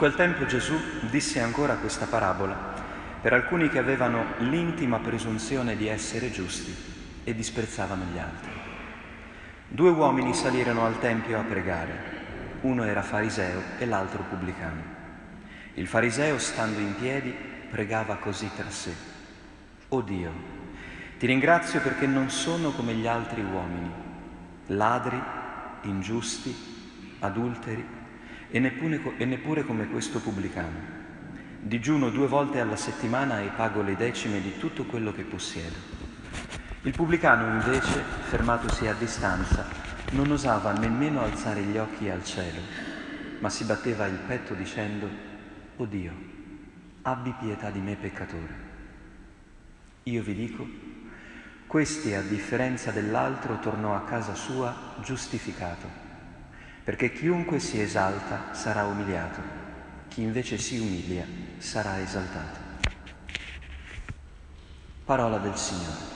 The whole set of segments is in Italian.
quel tempo Gesù disse ancora questa parabola per alcuni che avevano l'intima presunzione di essere giusti e disprezzavano gli altri. Due uomini salirono al Tempio a pregare. Uno era fariseo e l'altro pubblicano. Il fariseo, stando in piedi, pregava così tra sé. O Dio, ti ringrazio perché non sono come gli altri uomini, ladri, ingiusti, adulteri e neppure, e neppure come questo pubblicano. Digiuno due volte alla settimana e pago le decime di tutto quello che possiedo. Il pubblicano invece, fermatosi a distanza, non osava nemmeno alzare gli occhi al cielo, ma si batteva il petto dicendo, O Dio, abbi pietà di me peccatore. Io vi dico, questi a differenza dell'altro tornò a casa sua giustificato perché chiunque si esalta sarà umiliato, chi invece si umilia sarà esaltato. Parola del Signore.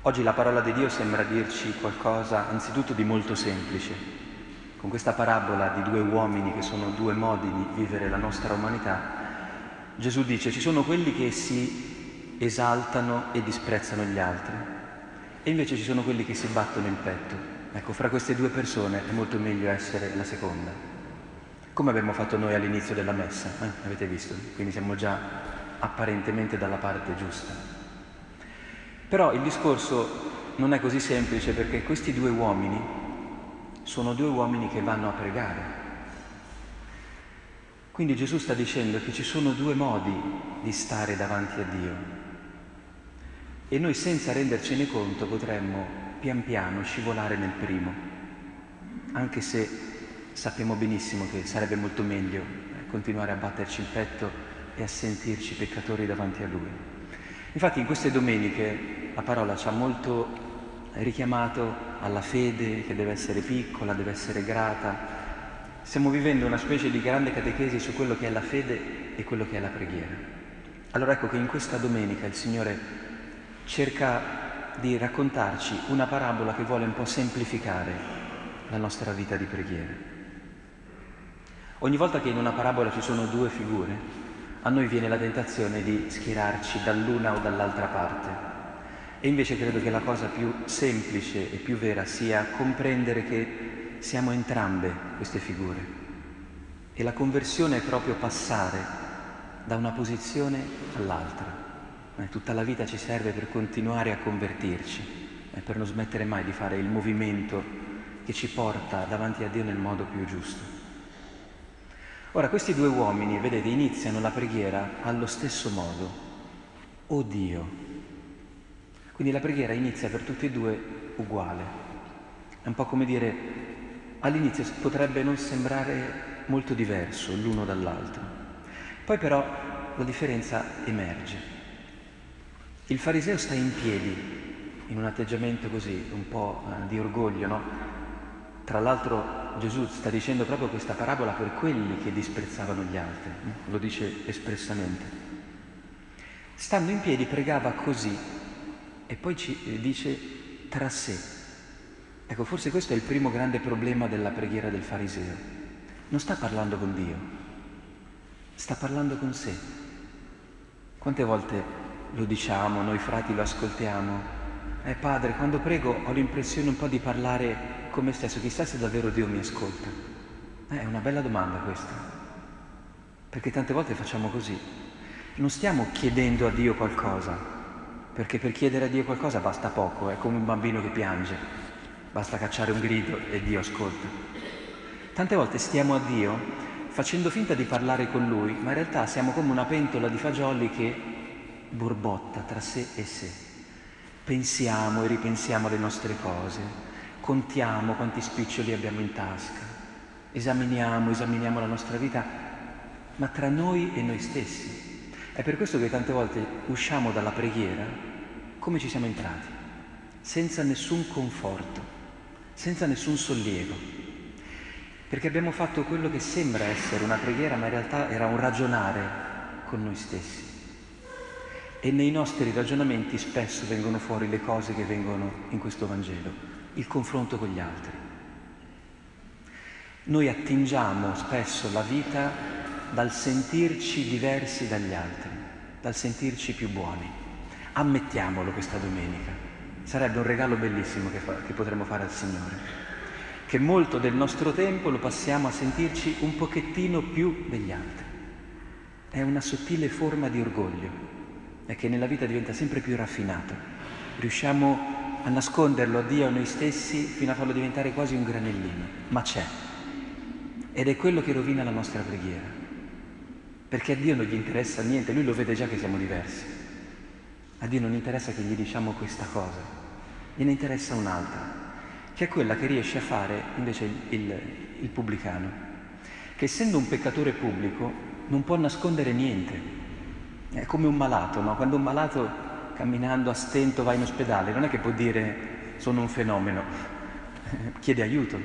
Oggi la parola di Dio sembra dirci qualcosa anzitutto di molto semplice, con questa parabola di due uomini che sono due modi di vivere la nostra umanità, Gesù dice ci sono quelli che si esaltano e disprezzano gli altri e invece ci sono quelli che si battono il petto. Ecco, fra queste due persone è molto meglio essere la seconda, come abbiamo fatto noi all'inizio della messa, eh? avete visto? Quindi siamo già apparentemente dalla parte giusta. Però il discorso non è così semplice perché questi due uomini sono due uomini che vanno a pregare. Quindi Gesù sta dicendo che ci sono due modi di stare davanti a Dio e noi senza rendercene conto potremmo pian piano scivolare nel primo, anche se sappiamo benissimo che sarebbe molto meglio eh, continuare a batterci il petto e a sentirci peccatori davanti a Lui. Infatti in queste domeniche la parola ci ha molto richiamato alla fede che deve essere piccola, deve essere grata. Stiamo vivendo una specie di grande catechesi su quello che è la fede e quello che è la preghiera. Allora ecco che in questa domenica il Signore cerca di raccontarci una parabola che vuole un po' semplificare la nostra vita di preghiera. Ogni volta che in una parabola ci sono due figure, a noi viene la tentazione di schierarci dall'una o dall'altra parte e invece credo che la cosa più semplice e più vera sia comprendere che siamo entrambe queste figure. E la conversione è proprio passare da una posizione all'altra. Eh, tutta la vita ci serve per continuare a convertirci, eh, per non smettere mai di fare il movimento che ci porta davanti a Dio nel modo più giusto. Ora, questi due uomini, vedete, iniziano la preghiera allo stesso modo. Oh Dio, quindi la preghiera inizia per tutti e due uguale. È un po' come dire, all'inizio potrebbe non sembrare molto diverso l'uno dall'altro. Poi però la differenza emerge. Il fariseo sta in piedi, in un atteggiamento così, un po' eh, di orgoglio, no? Tra l'altro Gesù sta dicendo proprio questa parabola per quelli che disprezzavano gli altri, lo dice espressamente. Stando in piedi pregava così e poi ci eh, dice tra sé. Ecco, forse questo è il primo grande problema della preghiera del fariseo. Non sta parlando con Dio, sta parlando con sé. Quante volte lo diciamo, noi frati lo ascoltiamo? Eh padre, quando prego ho l'impressione un po' di parlare con me stesso, chissà se davvero Dio mi ascolta. Eh, è una bella domanda questa, perché tante volte facciamo così. Non stiamo chiedendo a Dio qualcosa, perché per chiedere a Dio qualcosa basta poco, è come un bambino che piange, basta cacciare un grido e Dio ascolta. Tante volte stiamo a Dio facendo finta di parlare con Lui, ma in realtà siamo come una pentola di fagioli che borbotta tra sé e sé. Pensiamo e ripensiamo alle nostre cose, contiamo quanti spiccioli abbiamo in tasca, esaminiamo, esaminiamo la nostra vita, ma tra noi e noi stessi è per questo che tante volte usciamo dalla preghiera come ci siamo entrati, senza nessun conforto, senza nessun sollievo, perché abbiamo fatto quello che sembra essere una preghiera, ma in realtà era un ragionare con noi stessi. E nei nostri ragionamenti spesso vengono fuori le cose che vengono in questo Vangelo, il confronto con gli altri. Noi attingiamo spesso la vita dal sentirci diversi dagli altri, dal sentirci più buoni. Ammettiamolo questa domenica. Sarebbe un regalo bellissimo che, fa, che potremmo fare al Signore che molto del nostro tempo lo passiamo a sentirci un pochettino più degli altri. È una sottile forma di orgoglio e che nella vita diventa sempre più raffinato. Riusciamo a nasconderlo a Dio, a noi stessi, fino a farlo diventare quasi un granellino, ma c'è. Ed è quello che rovina la nostra preghiera. Perché a Dio non gli interessa niente, Lui lo vede già che siamo diversi. A Dio non interessa che gli diciamo questa cosa, gliene interessa un'altra che è quella che riesce a fare invece il, il, il pubblicano, che essendo un peccatore pubblico non può nascondere niente. È come un malato, no? Quando un malato camminando a stento va in ospedale, non è che può dire sono un fenomeno, chiede aiuto.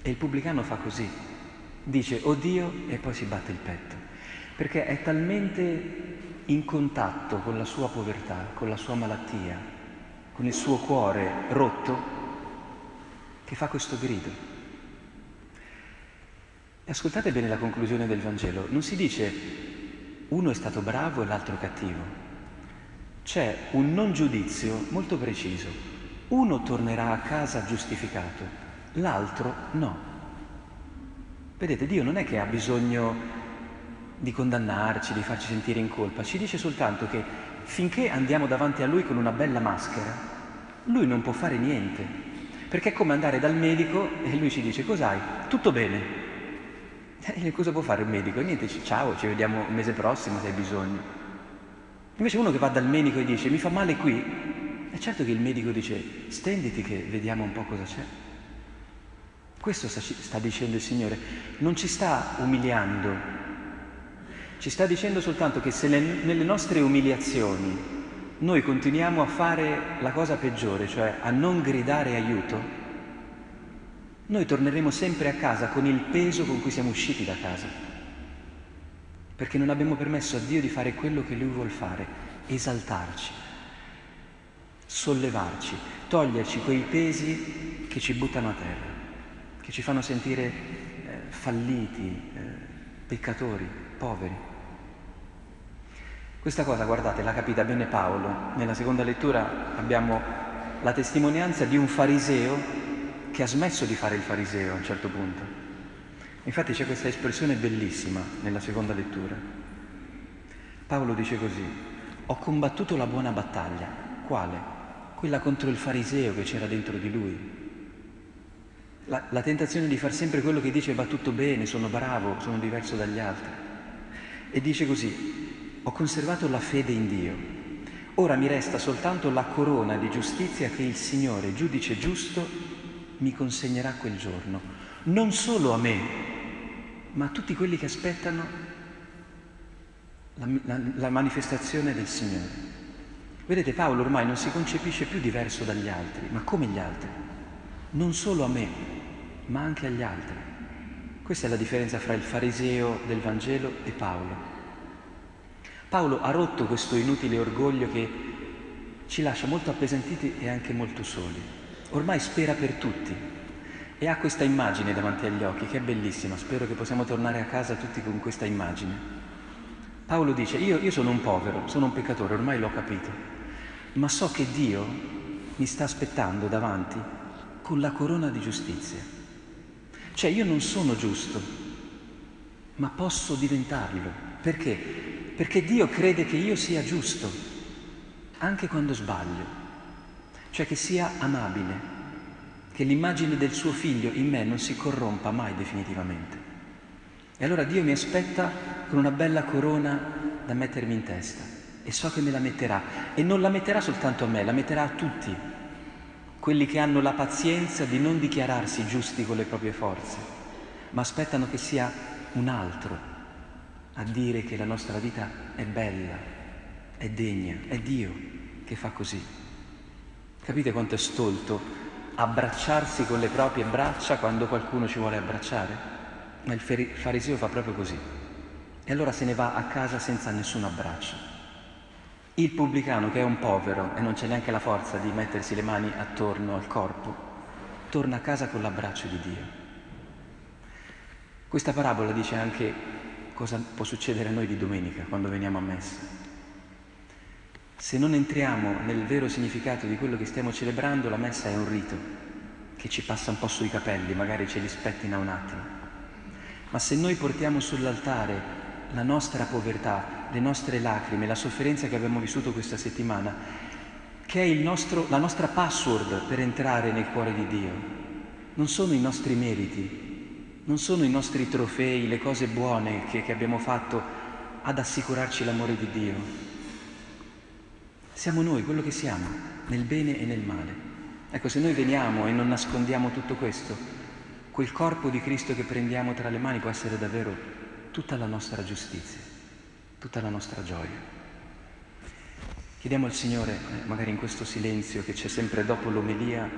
E il pubblicano fa così, dice oddio e poi si batte il petto, perché è talmente in contatto con la sua povertà, con la sua malattia, con il suo cuore rotto, che fa questo grido. E ascoltate bene la conclusione del Vangelo. Non si dice uno è stato bravo e l'altro cattivo. C'è un non giudizio molto preciso. Uno tornerà a casa giustificato, l'altro no. Vedete, Dio non è che ha bisogno di condannarci, di farci sentire in colpa, ci dice soltanto che finché andiamo davanti a Lui con una bella maschera, Lui non può fare niente, perché è come andare dal medico e lui ci dice cos'hai? Tutto bene. E cosa può fare il medico? Niente, ciao, ci vediamo il mese prossimo se hai bisogno. Invece uno che va dal medico e dice mi fa male qui, è certo che il medico dice stenditi che vediamo un po' cosa c'è. Questo sta, dicendo il Signore, non ci sta umiliando, ci sta dicendo soltanto che se le, nelle nostre umiliazioni noi continuiamo a fare la cosa peggiore, cioè a non gridare aiuto, noi torneremo sempre a casa con il peso con cui siamo usciti da casa, perché non abbiamo permesso a Dio di fare quello che Lui vuole fare, esaltarci, sollevarci, toglierci quei pesi che ci buttano a terra, che ci fanno sentire eh, falliti, eh, peccatori, poveri. Questa cosa, guardate, l'ha capita bene Paolo. Nella seconda lettura abbiamo la testimonianza di un fariseo che ha smesso di fare il fariseo a un certo punto. Infatti c'è questa espressione bellissima nella seconda lettura. Paolo dice così, ho combattuto la buona battaglia. Quale? Quella contro il fariseo che c'era dentro di lui. La, la tentazione di fare sempre quello che dice va tutto bene, sono bravo, sono diverso dagli altri. E dice così, ho conservato la fede in Dio. Ora mi resta soltanto la corona di giustizia che il Signore, giudice giusto, mi consegnerà quel giorno. Non solo a me, ma a tutti quelli che aspettano la, la, la manifestazione del Signore. Vedete, Paolo ormai non si concepisce più diverso dagli altri, ma come gli altri. Non solo a me, ma anche agli altri. Questa è la differenza fra il fariseo del Vangelo e Paolo. Paolo ha rotto questo inutile orgoglio che ci lascia molto appesantiti e anche molto soli. Ormai spera per tutti e ha questa immagine davanti agli occhi che è bellissima. Spero che possiamo tornare a casa tutti con questa immagine. Paolo dice, io, io sono un povero, sono un peccatore, ormai l'ho capito, ma so che Dio mi sta aspettando davanti con la corona di giustizia. Cioè io non sono giusto, ma posso diventarlo. Perché? perché Dio crede che io sia giusto, anche quando sbaglio, cioè che sia amabile, che l'immagine del suo figlio in me non si corrompa mai definitivamente. E allora Dio mi aspetta con una bella corona da mettermi in testa e so che me la metterà e non la metterà soltanto a me, la metterà a tutti, quelli che hanno la pazienza di non dichiararsi giusti con le proprie forze, ma aspettano che sia un altro a dire che la nostra vita è bella, è degna, è Dio che fa così. Capite quanto è stolto abbracciarsi con le proprie braccia quando qualcuno ci vuole abbracciare? Ma il fariseo fa proprio così. e allora se ne va a casa senza nessun abbraccio. Il pubblicano, che è un povero e non c'è neanche la forza di mettersi le mani attorno al corpo, torna a casa con l'abbraccio di Dio. Questa parabola dice anche cosa può succedere a noi di domenica quando veniamo a messa. Se non entriamo nel vero significato di quello che stiamo celebrando, la messa è un rito che ci passa un po' sui capelli, magari ce li spettina un attimo. Ma se noi portiamo sull'altare la nostra povertà, le nostre lacrime, la sofferenza che abbiamo vissuto questa settimana, che è nostro, la nostra password per entrare nel cuore di Dio, non sono i nostri meriti, non sono i nostri trofei, le cose buone che, che abbiamo fatto ad assicurarci l'amore di Dio, siamo noi, quello che siamo, nel bene e nel male. Ecco, se noi veniamo e non nascondiamo tutto questo, quel corpo di Cristo che prendiamo tra le mani può essere davvero tutta la nostra giustizia, tutta la nostra gioia. Chiediamo al Signore, magari in questo silenzio che c'è sempre dopo l'omelia,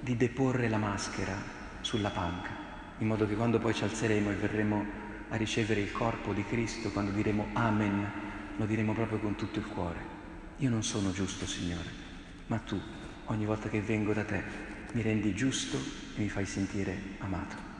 di deporre la maschera sulla panca, in modo che quando poi ci alzeremo e verremo a ricevere il corpo di Cristo, quando diremo Amen, lo diremo proprio con tutto il cuore. Io non sono giusto, Signore, ma tu, ogni volta che vengo da te, mi rendi giusto e mi fai sentire amato.